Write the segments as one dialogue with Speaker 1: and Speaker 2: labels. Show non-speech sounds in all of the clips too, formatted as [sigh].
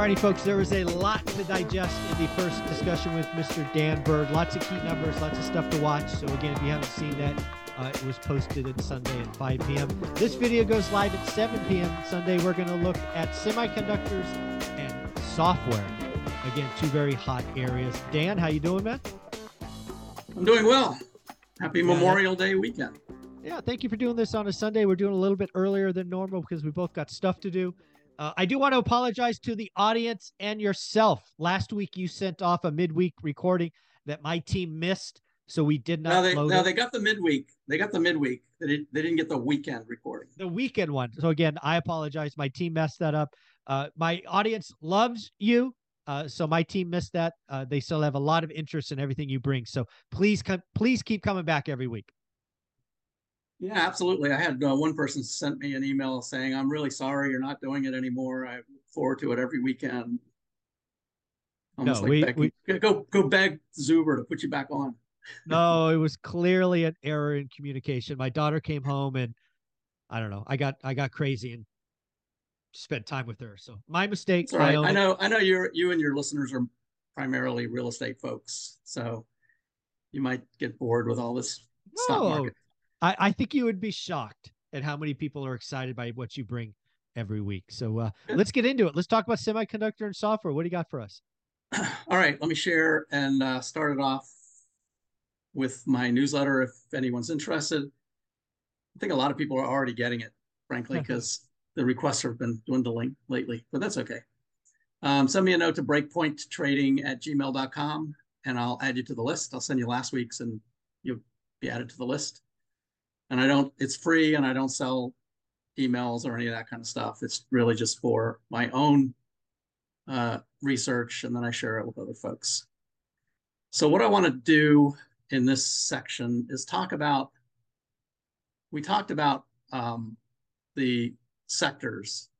Speaker 1: Alrighty, folks, there was a lot to digest in the first discussion with Mr. Dan Bird. Lots of key numbers, lots of stuff to watch. So, again, if you haven't seen that, uh, it was posted at Sunday at 5 p.m. This video goes live at 7 p.m. Sunday. We're going to look at semiconductors and software. Again, two very hot areas. Dan, how you doing, man?
Speaker 2: I'm doing well. Happy Memorial Day weekend.
Speaker 1: Yeah, thank you for doing this on a Sunday. We're doing a little bit earlier than normal because we both got stuff to do. Uh, I do want to apologize to the audience and yourself. Last week you sent off a midweek recording that my team missed, so we did not.
Speaker 2: No, they, no, they got the midweek. They got the midweek. They didn't. They didn't get the weekend recording.
Speaker 1: the weekend one. So again, I apologize. My team messed that up. Uh, my audience loves you. Uh, so my team missed that. Uh, they still have a lot of interest in everything you bring. So please, come, please keep coming back every week.
Speaker 2: Yeah, absolutely. I had uh, one person sent me an email saying, "I'm really sorry you're not doing it anymore. I look forward to it every weekend." Almost
Speaker 1: No,
Speaker 2: like
Speaker 1: we-
Speaker 2: begging- go go beg Zuber to put you back on.
Speaker 1: No, it was clearly an error in communication. My daughter came home and I don't know. I got I got crazy and spent time with her. So my mistake.
Speaker 2: Right.
Speaker 1: own
Speaker 2: I know. I know you're you and your listeners are primarily real estate folks, so you might get bored with all this stock market.
Speaker 1: I, I think you would be shocked at how many people are excited by what you bring every week. So uh, let's get into it. Let's talk about semiconductor and software. What do you got for us? [clears throat]
Speaker 2: All right, let me share and uh, start it off with my newsletter if anyone's interested. I think a lot of people are already getting it, frankly, [laughs] because the requests have been dwindling lately, but that's okay. Um, send me a note to breakpointtrading at gmail.com and I'll add you to the list. I'll send you last week's and you'll be added to the list. And I don't, it's free and I don't sell emails or any of that kind of stuff. It's really just for my own uh, research and then I share it with other folks. So what I want to do in this section is talk about, we talked about um, the sectors,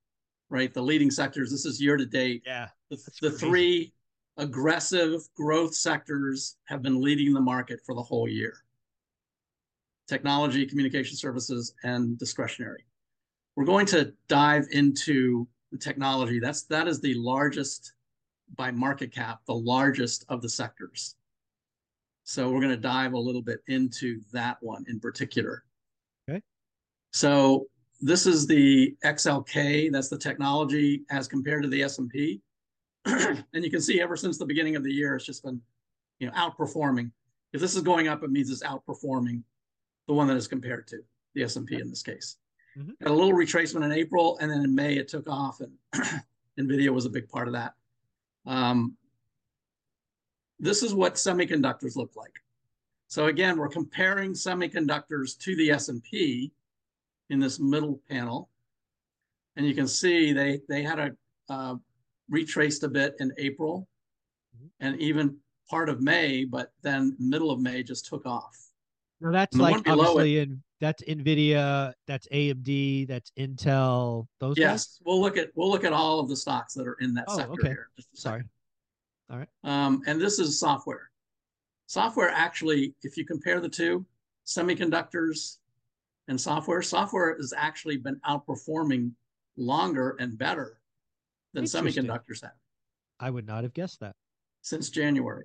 Speaker 2: right? The leading sectors. This is year to date.
Speaker 1: Yeah.
Speaker 2: The, the three aggressive growth sectors have been leading the market for the whole year. Technology, communication services, and discretionary. We're going to dive into the technology. That's that is the largest by market cap, the largest of the sectors. So we're going to dive a little bit into that one in particular.
Speaker 1: Okay.
Speaker 2: So this is the XLK. That's the technology as compared to the S&P. [clears throat] and you can see ever since the beginning of the year, it's just been, you know, outperforming. If this is going up, it means it's outperforming the one that is compared to the S&P in this case.
Speaker 1: Mhm.
Speaker 2: Had a little retracement in April, and then in May it took off, and [clears throat] Nvidia was a big part of that. Um, this is what semiconductors look like. So again, we're comparing semiconductors to the S&P in this middle panel, and you can see they they had a uh, retraced a bit in April,
Speaker 1: Mhm.
Speaker 2: and even part of May, but then middle of May just took off.
Speaker 1: Now that's
Speaker 2: And
Speaker 1: like
Speaker 2: below it-
Speaker 1: obviously in that's Nvidia, that's AMD, that's Intel. Those guys?
Speaker 2: Yes, we'll look at we'll look at all of the stocks that are in that
Speaker 1: Oh,
Speaker 2: sector
Speaker 1: okay.
Speaker 2: here. Just
Speaker 1: Sorry.
Speaker 2: second. Um, and this is software. Software actually, if you compare the two, semiconductors and software, software has actually been outperforming longer and better than semiconductors have
Speaker 1: I would not have guessed that.
Speaker 2: since January.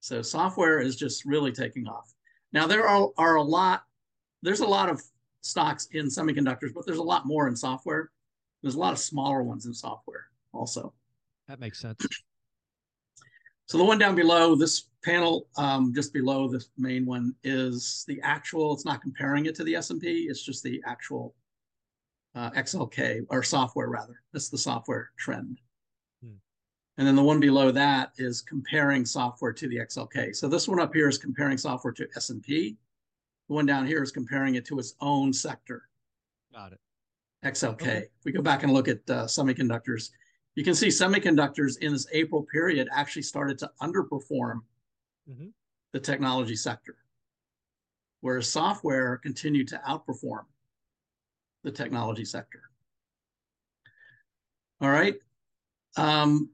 Speaker 2: So software is just really taking off. Now there are, are a lot, there's a lot of stocks in semiconductors, but there's a lot more in software. There's a lot of smaller ones in software also.
Speaker 1: That makes sense.
Speaker 2: So the one down below, this panel, um, just below this main one, is the actual. It's not comparing it to the S and P. It's just the actual uh, XLK or software rather. That's the software trend.
Speaker 1: Hmm.
Speaker 2: And then the one below that is comparing software to the XLK. So this one up here is comparing software to S and P. The one down here is comparing it to its own sector.
Speaker 1: Got it.
Speaker 2: XLK.
Speaker 1: Okay.
Speaker 2: If we go back and look at uh, semiconductors, you can see semiconductors in this April period actually started to underperform
Speaker 1: Mhm.
Speaker 2: the technology sector, whereas software continued to outperform the technology sector. All right. Um,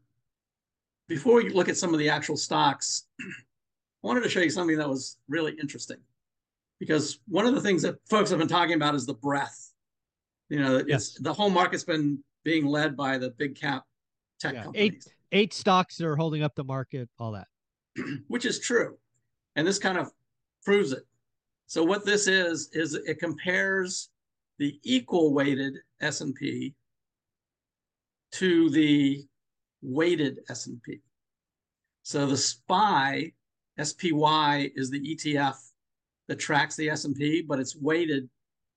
Speaker 2: before we look at some of the actual stocks, [clears throat] I wanted to show you something that was really interesting because one of the things that folks have been talking about is the breadth. You know,
Speaker 1: Yes.
Speaker 2: the whole market's been being led by the big cap tech
Speaker 1: Yeah,
Speaker 2: companies,
Speaker 1: Eight stocks that are holding up the market, all that. [clears throat]
Speaker 2: which is true. And this kind of proves it. So what this is is it compares the equal weighted S&P to the weighted S&P. So the SPY, SPY is the ETF that tracks the S&P, but it's weighted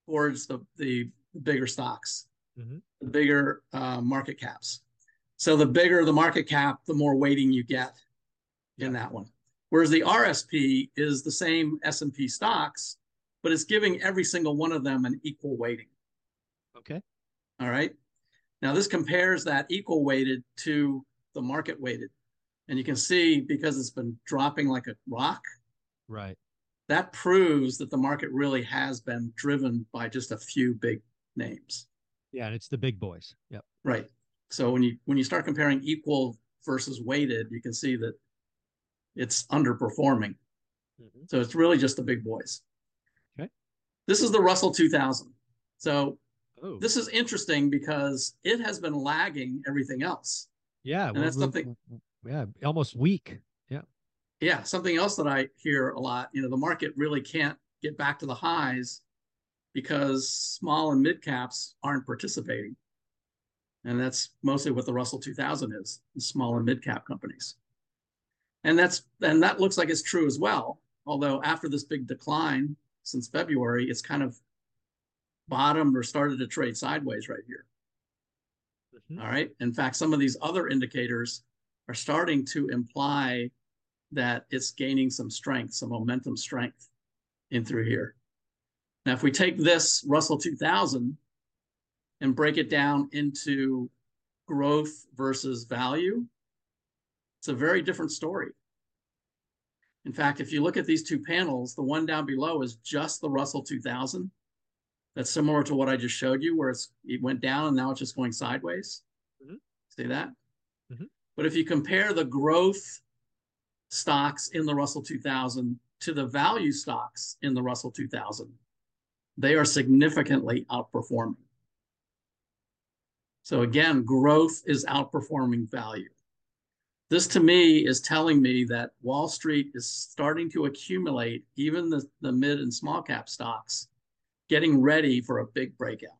Speaker 2: towards the, the bigger stocks,
Speaker 1: Mhm.
Speaker 2: the bigger uh, market caps. So the bigger the market cap, the more weighting you get in that one. Whereas the RSP is the same S&P stocks, but it's giving every single one of them an equal weighting.
Speaker 1: Okay.
Speaker 2: All right. Now this compares that equal weighted to the market weighted. And you can see because it's been dropping like a rock,
Speaker 1: Right.
Speaker 2: that proves that the market really has been driven by just a few big names.
Speaker 1: Yeah, and it's the big boys. Yep.
Speaker 2: Right. So when you when you start comparing equal versus weighted, you can see that it's underperforming. Mm-hmm. So it's really just the big boys.
Speaker 1: Okay.
Speaker 2: This is the Russell 2000. So
Speaker 1: Oh,
Speaker 2: this is interesting because it has been lagging everything else.
Speaker 1: yeah.
Speaker 2: and that's something-
Speaker 1: Yeah, almost weak.
Speaker 2: Yeah, Yeah, something else that I hear a lot, you know, the market really can't get back to the highs because small and mid caps aren't participating. And that's mostly what the Russell 2000 is, the small and mid cap companies. And that's and that looks like it's true as well. Although after this big decline since February, it's kind of bottomed or started to trade sideways right here.
Speaker 1: Mhm.
Speaker 2: All right. In fact, some of these other indicators are starting to imply that it's gaining some strength, some momentum strength in through here. Now, if we take this Russell 2000 and break it down into growth versus value, it's a very different story. In fact, if you look at these two panels, the one down below is just the Russell 2000. That's similar to what I just showed you, where it's it went down and now it's just going sideways.
Speaker 1: Mhm.
Speaker 2: See that?
Speaker 1: Mhm.
Speaker 2: But if you compare the growth stocks in the Russell 2000 to the value stocks in the Russell 2000, they are significantly outperforming. So again, growth is outperforming value. This to me is telling me that Wall Street is starting to accumulate even the, the mid and small cap stocks, getting ready for a big breakout.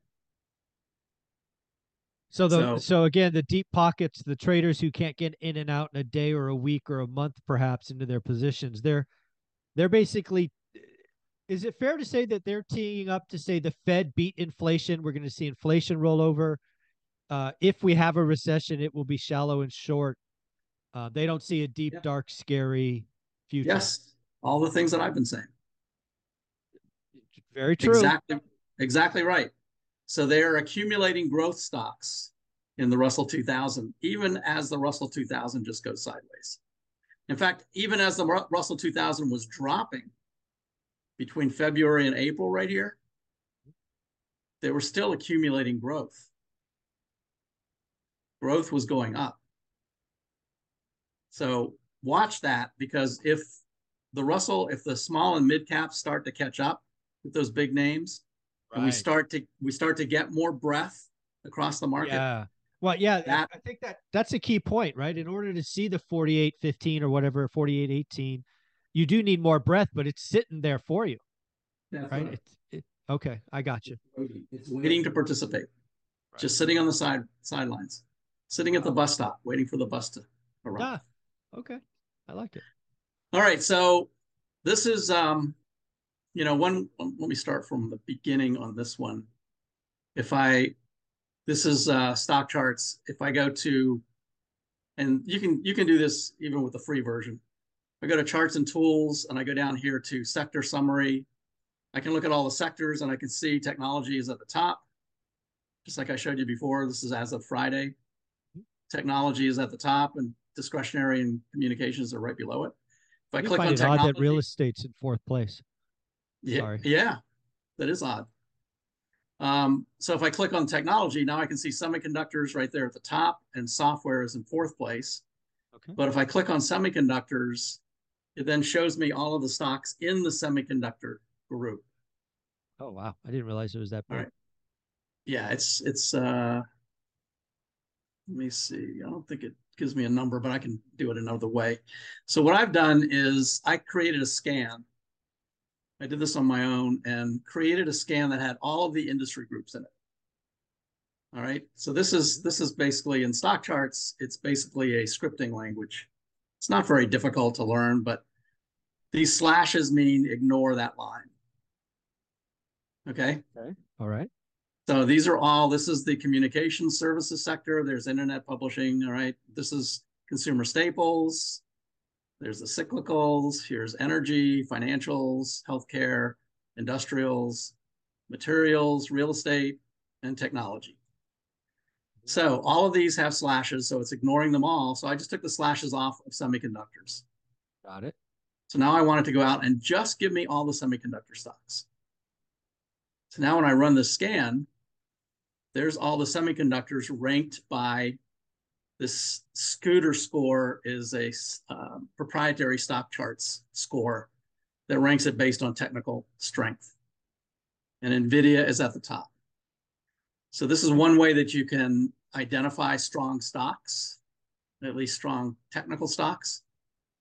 Speaker 1: So the
Speaker 2: So-
Speaker 1: so, again, the deep pockets, the traders who can't get in and out in a day or a week or a month, perhaps into their positions, they're they're basically. Is it fair to say that they're teeing up to say the Fed beat inflation? We're going to see inflation roll over. Uh, if we have a recession, it will be shallow and short. Uh, they don't see a deep,
Speaker 2: Yeah.
Speaker 1: dark, scary future.
Speaker 2: Yes, all the things that I've been saying.
Speaker 1: Very true.
Speaker 2: Exactly, exactly right. So they're accumulating growth stocks in the Russell 2000, even as the Russell 2000 just goes sideways. In fact, even as the Russell 2000 was dropping between February and April, right here, they were still accumulating growth. Growth was going up. So watch that because if the Russell, if the small and mid caps start to catch up with those big names, and we start to we start to get more breath across the market.
Speaker 1: Yeah. Well, yeah, I-
Speaker 2: That-
Speaker 1: I think that that's a key point, right? In order to see the 48 15 or whatever, 48 18, you do need more breath, but it's sitting there for you,
Speaker 2: That's
Speaker 1: right?
Speaker 2: right.
Speaker 1: It's it, okay, I got you.
Speaker 2: It's waiting to participate, just sitting on the side sidelines, sitting at the bus stop, waiting for the bus to arrive.
Speaker 1: Ah, okay. I like it.
Speaker 2: All right, so this is um, you know, one. Let me start from the beginning on this one. If I, this is uh, StockCharts. If I go to, and you can you can do this even with the free version. I go to charts and tools, and I go down here to sector summary. I can look at all the sectors, and I can see technology is at the top. just like I showed you before, this is as of Friday. Technology is at the top and discretionary and communications are right below it. If I
Speaker 1: I
Speaker 2: click
Speaker 1: find
Speaker 2: on technology,
Speaker 1: odd that real estate's in fourth place.
Speaker 2: Yeah,
Speaker 1: sorry.
Speaker 2: yeah, that is odd. Um, so if I click on technology, now I can see semiconductors right there at the top and software is in fourth place.
Speaker 1: Okay.
Speaker 2: But if I click on semiconductors, it then shows me all of the stocks in the semiconductor group.
Speaker 1: Oh wow, I didn't realize it was that big.
Speaker 2: right. Yeah, it's it's uh let me see. I don't think it gives me a number, but I can do it another way. So what I've done is I created a scan. I did this on my own and created a scan that had all of the industry groups in it. All right. So this is this is basically in StockCharts, it's basically a scripting language. It's not very difficult to learn, but these slashes mean ignore that line. Okay. Okay.
Speaker 1: All right.
Speaker 2: So these are all, this is the communication services sector. There's internet publishing. All right. This is consumer staples. There's the cyclicals. Here's energy, financials, healthcare, industrials, materials, real estate, and technology. Mm-hmm. So all of these have slashes. So it's ignoring them all. So I just took the slashes off of semiconductors.
Speaker 1: Got it.
Speaker 2: So now I want it to go out and just give me all the semiconductor stocks. So now when I run the scan, there's all the semiconductors ranked by this scooter score is a uh, proprietary StockCharts score that ranks it based on technical strength. And NVIDIA is at the top. So this is one way that you can identify strong stocks, at least strong technical stocks,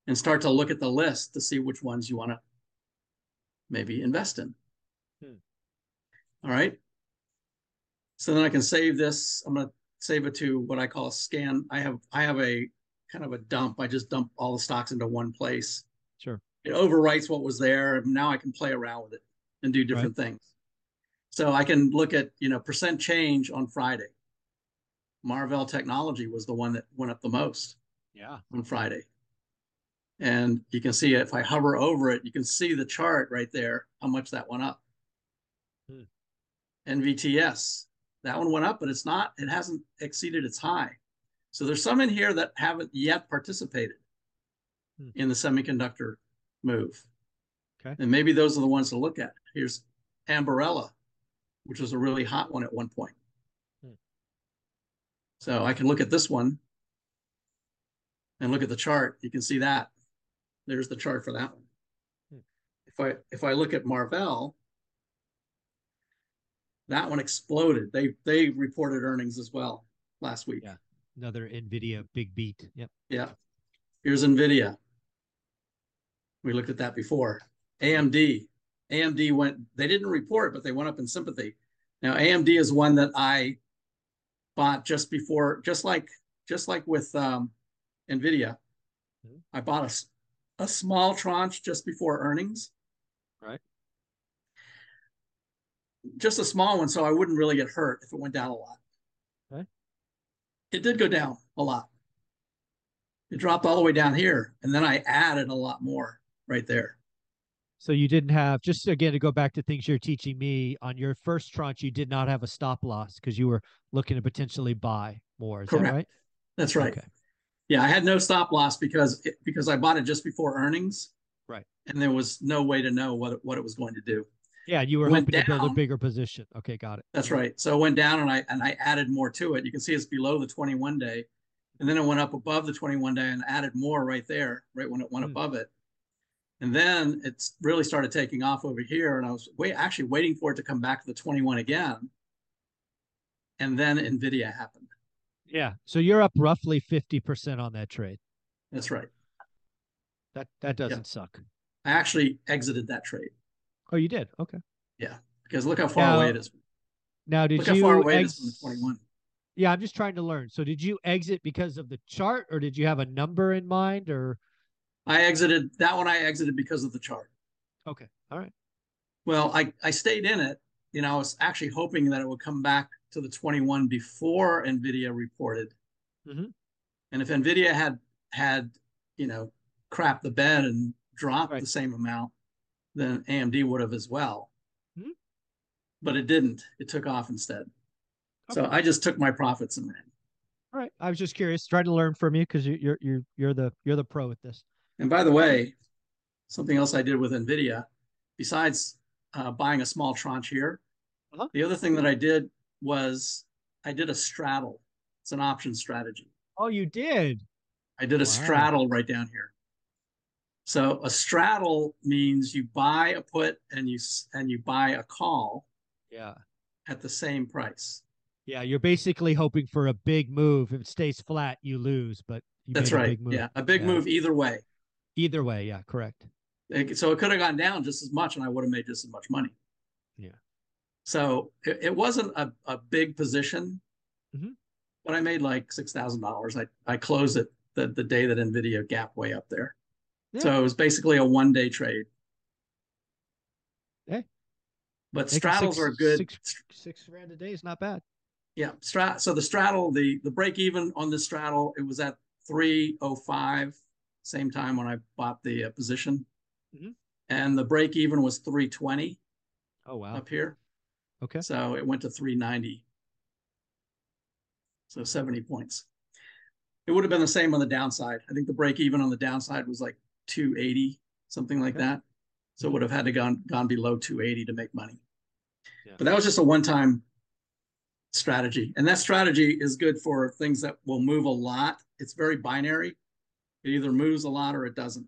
Speaker 2: and start to look at the list to see which ones you want to maybe invest in.
Speaker 1: Hmm.
Speaker 2: All right. So then I can save this. I'm going to save it to what I call a scan. I have I have a kind of a dump. I just dump all the stocks into one place.
Speaker 1: Sure.
Speaker 2: It overwrites what was there, and now I can play around with it and do different things. So I can look at you know percent change on Friday. Marvell Technology was the one that went up the most
Speaker 1: Yeah.
Speaker 2: on Friday. And you can see if I hover over it, you can see the chart right there, how much that went up.
Speaker 1: Hmm.
Speaker 2: NVTS, that one went up, but it's not, it hasn't exceeded its high. So there's some in here that haven't yet participated
Speaker 1: Hmm.
Speaker 2: in the semiconductor move.
Speaker 1: Okay.
Speaker 2: And maybe those are the ones to look at. Here's Ambarella, which was a really hot one at one point.
Speaker 1: Hmm.
Speaker 2: So I can look at this one and look at the chart. You can see that. There's the chart for that one.
Speaker 1: Hmm.
Speaker 2: If I if I look at Marvell, that one exploded. They they reported earnings as well last week.
Speaker 1: Yeah. Another Nvidia big beat. Yep.
Speaker 2: Yeah. Here's Nvidia. We looked at that before. AMD. AMD went, they didn't report, but they went up in sympathy. Now, AMD is one that I bought just before, just like just like with um, Nvidia.
Speaker 1: Mhm.
Speaker 2: I bought a a small tranche just before earnings.
Speaker 1: Right.
Speaker 2: Just a small one, so I wouldn't really get hurt if it went down a lot.
Speaker 1: Okay.
Speaker 2: It did go down a lot. It dropped all the way down here, and then I added a lot more right there.
Speaker 1: So you didn't have just again to go back to things you're teaching me on your first tranche. You did not have a stop loss because you were looking to potentially buy more. Is
Speaker 2: Correct.
Speaker 1: that right?
Speaker 2: That's right.
Speaker 1: Okay.
Speaker 2: Yeah, I had no stop loss because it, because I bought it just before earnings.
Speaker 1: Right.
Speaker 2: And there was no way to know what it, what it was going to do.
Speaker 1: Yeah, you were hoping to build a
Speaker 2: down.
Speaker 1: bigger position. Okay, got it.
Speaker 2: That's right. So it went down and I and I added more to it. You can see it's below the 21 day. And then it went up above the 21 day and added more right there, right when it went
Speaker 1: Hmm.
Speaker 2: above it. And then it's really started taking off over here. And I was wait actually waiting for it to come back to the 21 again. And then Nvidia happened.
Speaker 1: Yeah. So you're up roughly fifty percent on that trade.
Speaker 2: That's right.
Speaker 1: That that doesn't suck.
Speaker 2: I actually exited that trade
Speaker 1: Oh, you did. Okay.
Speaker 2: Yeah, because look how far
Speaker 1: Now,
Speaker 2: away it is.
Speaker 1: Now, did
Speaker 2: Look how
Speaker 1: you?
Speaker 2: far away
Speaker 1: ex-
Speaker 2: is from the 21.
Speaker 1: Yeah, I'm just trying to learn. So, did you exit because of the chart, or did you have a number in mind, or?
Speaker 2: I exited that one. I exited because of the chart.
Speaker 1: Okay. All right.
Speaker 2: Well, I, I stayed in it. You know, I was actually hoping that it would come back to the 21 before NVIDIA reported.
Speaker 1: Mhm.
Speaker 2: And if NVIDIA had had, you know, crapped the bed and dropped
Speaker 1: Right.
Speaker 2: the same amount, then AMD would have as well.
Speaker 1: Mhm.
Speaker 2: But it didn't. It took off instead. So I just took my profits and ran.
Speaker 1: All right. I was just curious, trying to learn from you because you, you're you're you're the you're the pro at this.
Speaker 2: And by the way, something else I did with NVIDIA, besides uh, buying a small tranche here,
Speaker 1: Uh-huh.
Speaker 2: the other thing that I did was I did a straddle. It's an option strategy.
Speaker 1: Oh, you did.
Speaker 2: I did a
Speaker 1: Wow.
Speaker 2: straddle right down here. So a straddle means you buy a put and you and you buy a call
Speaker 1: Yeah.
Speaker 2: at the same price.
Speaker 1: Yeah. You're basically hoping for a big move. If it stays flat, you lose. But you
Speaker 2: That's
Speaker 1: a
Speaker 2: right.
Speaker 1: big move.
Speaker 2: Yeah, a big
Speaker 1: Yeah.
Speaker 2: move either way.
Speaker 1: Either way, yeah, correct.
Speaker 2: It- so it could have gone down just as much, and I would have made just as much money.
Speaker 1: Yeah.
Speaker 2: So it, it wasn't a, a big position,
Speaker 1: Mhm.
Speaker 2: but I made like six thousand dollars. I I closed it the the day that Nvidia gap way up there.
Speaker 1: Yeah.
Speaker 2: So it was basically a one day trade.
Speaker 1: Yeah.
Speaker 2: But straddles
Speaker 1: six-
Speaker 2: are good.
Speaker 1: Six, six grand a day is not bad.
Speaker 2: Yeah, strat. So the straddle, the the break even on the straddle, it was at three oh five. Same time when I bought the uh, position,
Speaker 1: Mhm.
Speaker 2: and the break even was 320.
Speaker 1: Oh wow.
Speaker 2: up here.
Speaker 1: Okay.
Speaker 2: So it went to three ninety. So seventy points. It would have been the same on the downside. I think the break even on the downside was like two eighty, something like
Speaker 1: Okay.
Speaker 2: that. So it would have had to gone gone below two eighty to make money.
Speaker 1: Yeah.
Speaker 2: But that was just a one time strategy. And that strategy is good for things that will move a lot. It's very binary. It either moves a lot or it doesn't.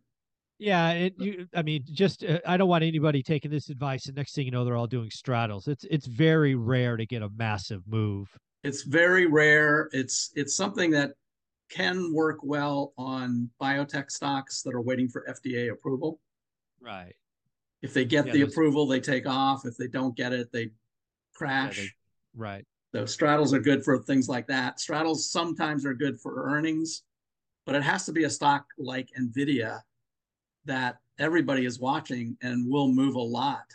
Speaker 1: Yeah, it. You, I mean, just uh, I don't want anybody taking this advice, and next thing you know, they're all doing straddles. It's it's very rare to get a massive move.
Speaker 2: It's very rare. It's it's something that can work well on biotech stocks that are waiting for FDA approval.
Speaker 1: Right.
Speaker 2: If they get
Speaker 1: Yeah,
Speaker 2: the
Speaker 1: those-
Speaker 2: approval, they take off. If they don't get it, they crash.
Speaker 1: Right.
Speaker 2: So straddles are good for things like that. Straddles sometimes are good for earnings, but it has to be a stock like Nvidia that everybody is watching and will move a lot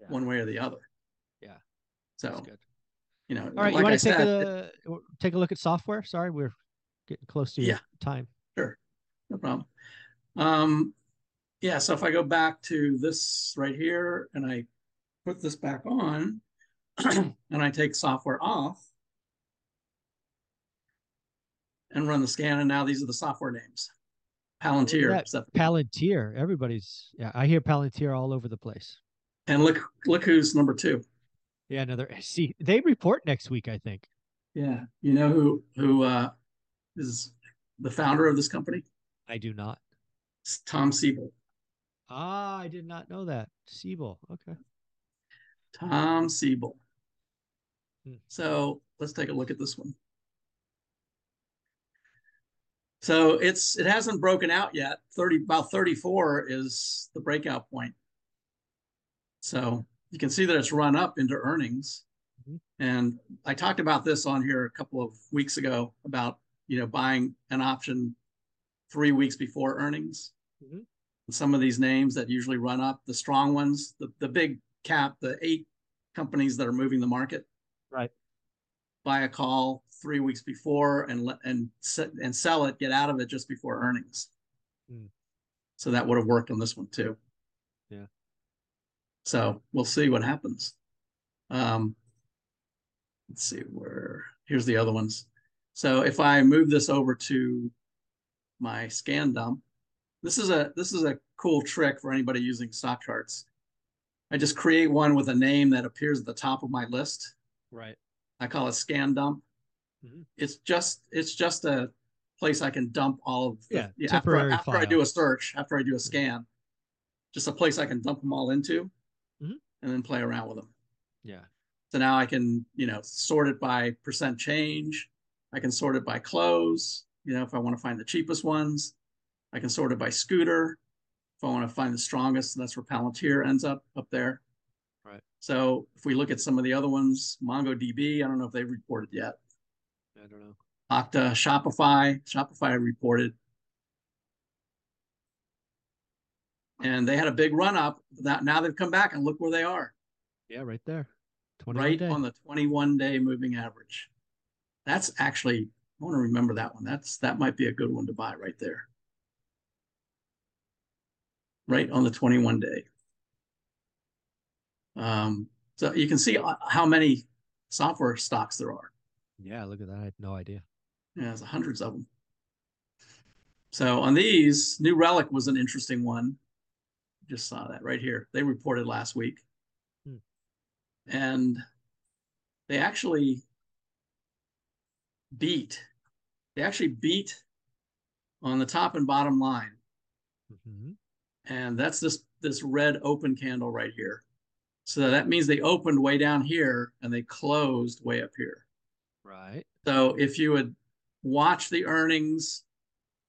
Speaker 1: Yeah.
Speaker 2: one way or the other.
Speaker 1: Yeah.
Speaker 2: So,
Speaker 1: That's good.
Speaker 2: you know,
Speaker 1: All right,
Speaker 2: like
Speaker 1: you
Speaker 2: I
Speaker 1: want to take
Speaker 2: said,
Speaker 1: a take a look at software? Sorry, we're close to your
Speaker 2: Yeah.
Speaker 1: time.
Speaker 2: Sure, no problem. Um, yeah, so if I go back to this right here and I put this back on [clears throat] and I take software off and run the scan, and now these are the software names. Palantir, stuff.
Speaker 1: Palantir. Everybody's yeah. I hear Palantir all over the place.
Speaker 2: and look, look who's number two.
Speaker 1: Yeah, another. See, they report next week. I think.
Speaker 2: Yeah, you know who who uh, is the founder of this company?
Speaker 1: I do not.
Speaker 2: It's Tom Siebel.
Speaker 1: Ah, I did not know that. Siebel. Okay.
Speaker 2: Tom Siebel.
Speaker 1: Hmm.
Speaker 2: So let's take a look at this one. So it's it hasn't broken out yet. 30 about 34 is the breakout point. So you can see that it's run up into earnings.
Speaker 1: Mhm.
Speaker 2: And I talked about this on here a couple of weeks ago about you know buying an option three weeks before earnings.
Speaker 1: Mhm.
Speaker 2: Some of these names that usually run up, the strong ones, the, the big cap, the eight companies that are moving the market
Speaker 1: Right.
Speaker 2: buy a call three weeks before and let and set and sell it, get out of it just before earnings.
Speaker 1: Hmm.
Speaker 2: So that would have worked on this one too.
Speaker 1: Yeah.
Speaker 2: So we'll see what happens. Um, let's see where here's the other ones. So if I move this over to my scan dump, this is a this is a cool trick for anybody using StockCharts. I just create one with a name that appears at the top of my list.
Speaker 1: Right.
Speaker 2: I call it scan dump.
Speaker 1: Mhm.
Speaker 2: It's just it's just a place I can dump all of the,
Speaker 1: Yeah,
Speaker 2: after, I,
Speaker 1: temporary
Speaker 2: after I do a search, after I do a scan, just a place I can dump them all into
Speaker 1: Mhm.
Speaker 2: and then play around with them.
Speaker 1: Yeah.
Speaker 2: So now I can, you know, sort it by percent change. I can sort it by close, you know, if I want to find the cheapest ones. I can sort it by scooter. If I want to find the strongest, that's where Palantir ends up up there.
Speaker 1: Right.
Speaker 2: So if we look at some of the other ones, MongoDB, I don't know if they've reported yet.
Speaker 1: I don't know.
Speaker 2: Okta, Shopify, Shopify reported. And they had a big run up. That now they've come back and look where they are.
Speaker 1: Yeah, right there.
Speaker 2: Right
Speaker 1: day.
Speaker 2: on the 21 day moving average. That's actually, I want to remember that one. That's that might be a good one to buy right there. Right on the 21 day. Um, so you can see uh, how many software stocks there are.
Speaker 1: Yeah, look at that. I had no idea.
Speaker 2: Yeah, there's hundreds of them. So on these, New Relic was an interesting one. Just saw that right here. They reported last week.
Speaker 1: Hmm.
Speaker 2: And they actually beat. They actually beat on the top and bottom line.
Speaker 1: hmm
Speaker 2: And that's this this red open candle right here. So that means they opened way down here and they closed way up here.
Speaker 1: Right.
Speaker 2: So if you would watch the earnings,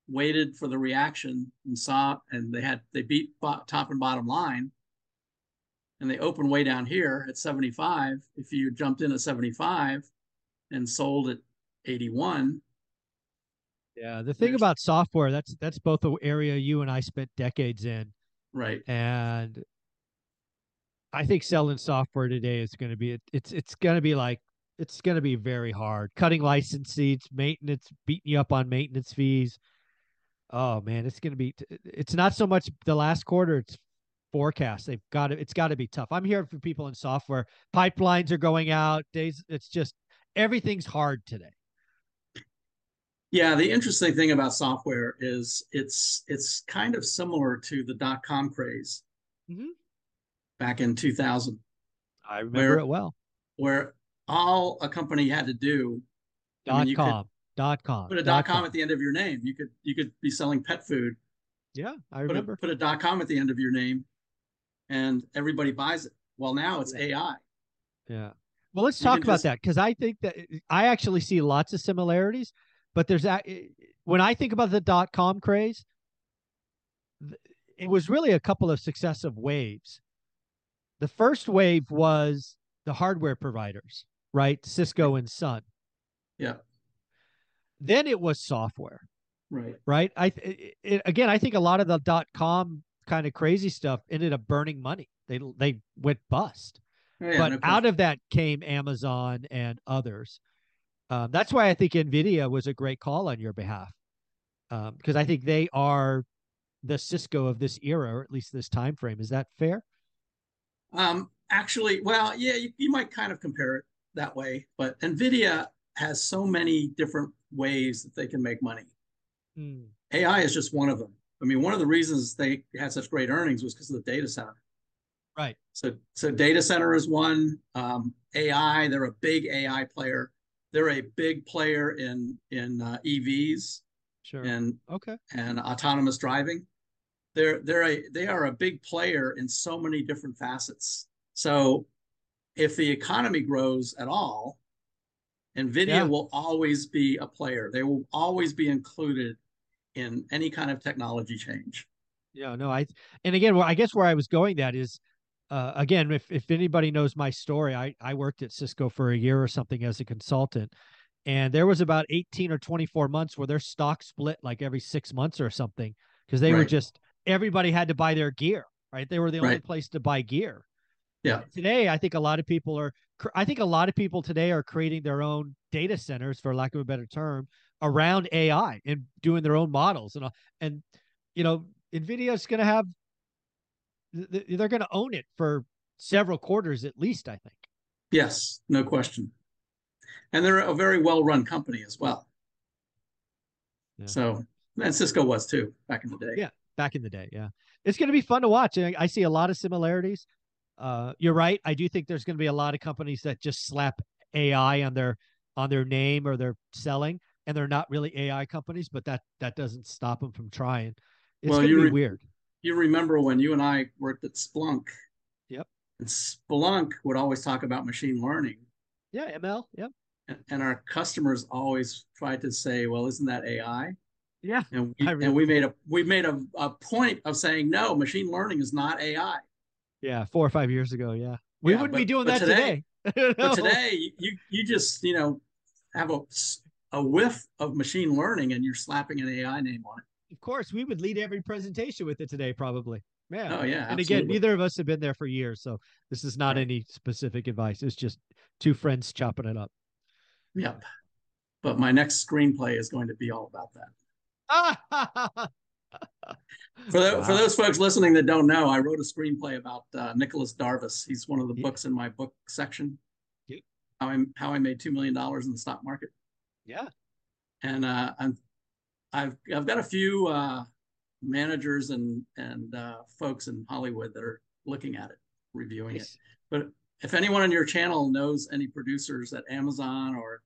Speaker 2: waited for the reaction, and saw, and they had they beat bo- top and bottom line, and they opened way down here at 75. If you jumped in at 75 and sold at 81,
Speaker 1: Yeah. The thing
Speaker 2: There's-
Speaker 1: about software, that's that's both an area you and I spent decades in.
Speaker 2: right?
Speaker 1: and I think selling software today is going to be it's it's going to be like it's going to be very hard. Cutting license seats, maintenance, beating you up on maintenance fees. Oh man, it's going to be. It's not so much the last quarter; it's forecast. They've got to. It's got to be tough. I'm hearing from people in software. Pipelines are going out. Days. It's just everything's hard today.
Speaker 2: Yeah, the interesting thing about software is it's it's kind of similar to the dot com craze
Speaker 1: Mhm.
Speaker 2: back in 2000,
Speaker 1: I remember
Speaker 2: Where-
Speaker 1: it well.
Speaker 2: where all a company had to do I mean,
Speaker 1: Dot
Speaker 2: you could
Speaker 1: com. Dot com.
Speaker 2: put a dot com at the end of your name. You could you could be selling pet food,
Speaker 1: Yeah, I
Speaker 2: put a,
Speaker 1: remember.
Speaker 2: put a dot com at the end of your name, and everybody buys it. Well, now it's AI.
Speaker 1: Yeah. Well, let's
Speaker 2: You
Speaker 1: talk about
Speaker 2: just-
Speaker 1: that because I think that I actually see lots of similarities, but there's that when I think about the dot com craze, it was really a couple of successive waves. The first wave was the hardware providers, right? Cisco and Sun.
Speaker 2: Yeah.
Speaker 1: Then it was software,
Speaker 2: Right.
Speaker 1: right? I th- it, again, I think a lot of the dot com kind of crazy stuff ended up burning money. They they went bust
Speaker 2: Oh, yeah,
Speaker 1: but
Speaker 2: no
Speaker 1: out of that came Amazon and others. Um, that's why I think Nvidia was a great call on your behalf, because I think they are the Cisco of this era, or at least this time frame. Is that fair?
Speaker 2: Um, actually, well, yeah, you, you might kind of compare it that way, but Nvidia has so many different ways that they can make money. AI is just one of them. I mean, one of the reasons they had such great earnings was because of the data center.
Speaker 1: Right.
Speaker 2: So, so data center is one. Um, AI, they're a big AI player. They're a big player in in uh, EVs
Speaker 1: Sure.
Speaker 2: and
Speaker 1: okay.
Speaker 2: and autonomous driving. They're they're a they are a big player in so many different facets. So if the economy grows at all, Nvidia
Speaker 1: Yeah.
Speaker 2: will always be a player. They will always be included in any kind of technology change.
Speaker 1: Yeah. No. I and again, well, I guess where I was going that is. Uh, again, if, if anybody knows my story, I, I worked at Cisco for a year or something as a consultant, and there was about 18 or 24 months where their stock split like every six months or something because they were just everybody had to buy their gear right they were the only
Speaker 2: Right.
Speaker 1: place to buy gear
Speaker 2: Yeah.
Speaker 1: today i think a lot of people are i think a lot of people today are creating their own data centers for lack of a better term around ai and doing their own models and and you know Nvidia is going to have they're going to own it for several quarters at least i think
Speaker 2: Yes, no question. And they're a very well-run company as well.
Speaker 1: Yeah.
Speaker 2: So, and Cisco was too back in the day.
Speaker 1: Yeah. back in the day. Yeah, it's going to be fun to watch. I, I see a lot of similarities. Uh, you're right. I do think there's going to be a lot of companies that just slap AI on their on their name or their selling, and they're not really AI companies. But that that doesn't stop them from trying. It's
Speaker 2: Well,
Speaker 1: going to be weird.
Speaker 2: You remember when you and I worked at Splunk?
Speaker 1: Yep.
Speaker 2: And Splunk would always talk about machine learning,
Speaker 1: Yeah, ML. Yep.
Speaker 2: and, and our customers always tried to say, "Well, isn't that AI?"
Speaker 1: Yeah.
Speaker 2: And we, and we made a we made a, a point of saying, "No, machine learning is not AI."
Speaker 1: Yeah. Four or five years ago. Yeah. We
Speaker 2: Yeah,
Speaker 1: wouldn't be doing that
Speaker 2: today-
Speaker 1: today. [laughs]
Speaker 2: But today, you you just you know have a a whiff of machine learning, and you're slapping an AI name on it.
Speaker 1: Of course, we would lead every presentation with it today, probably. Yeah.
Speaker 2: Oh yeah,
Speaker 1: and again, neither of us have been there for years, so this is not any specific advice. It's just two friends chopping it up.
Speaker 2: Yep. But my next screenplay is going to be all about that. [laughs] For, tho- for those folks listening that don't know, I wrote a screenplay about uh, Nicolas Darvas. He's one of the
Speaker 1: Yeah.
Speaker 2: books in my book section.
Speaker 1: Yep.
Speaker 2: how I how I made two million dollars in the stock market.
Speaker 1: Yeah.
Speaker 2: And uh, I'm I've I've got a few uh, managers and and uh, folks in Hollywood that are looking at it, reviewing nice. it. But if anyone on your channel knows any producers at Amazon or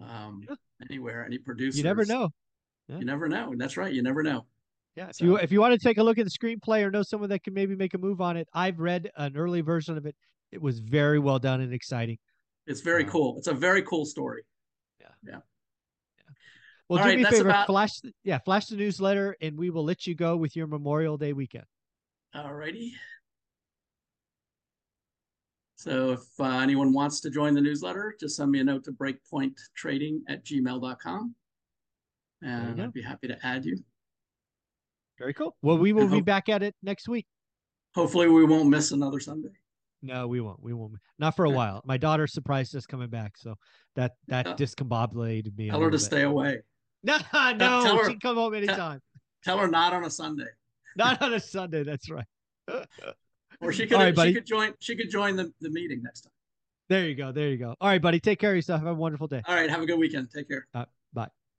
Speaker 2: um, yeah. anywhere, any producers,
Speaker 1: you never know.
Speaker 2: Yeah. You never know. That's right. You never know.
Speaker 1: Yeah. If so, you if you want to take a look at the screenplay or know someone that can maybe make a move on it, I've read an early version of it. It was very well done and exciting.
Speaker 2: It's very uh, cool. It's a very cool story.
Speaker 1: Yeah.
Speaker 2: Yeah.
Speaker 1: yeah. Well, All do right, me a favor, about... flash yeah, flash the newsletter and we will let you go with your Memorial Day weekend.
Speaker 2: All righty. So if uh, anyone wants to join the newsletter, just send me a note to breakpointtrading at gmail.com. And I'd be happy to add you.
Speaker 1: Very cool. Well, we will be back at it next week.
Speaker 2: Hopefully, we won't miss another Sunday.
Speaker 1: No, we won't. We won't. Not for a while. My daughter surprised us coming back, so that that yeah. discombobulated me.
Speaker 2: Tell her to bit. stay away. [laughs]
Speaker 1: No, no, tell her, she can come home anytime.
Speaker 2: Tell her not on a Sunday.
Speaker 1: Not on a Sunday. That's right. [laughs]
Speaker 2: or she could. Right, she could join. She could join the, the meeting next time.
Speaker 1: There you go. There you go. All right, buddy. Take care of yourself. Have a wonderful day.
Speaker 2: All right. Have a good weekend. Take care.
Speaker 1: Uh,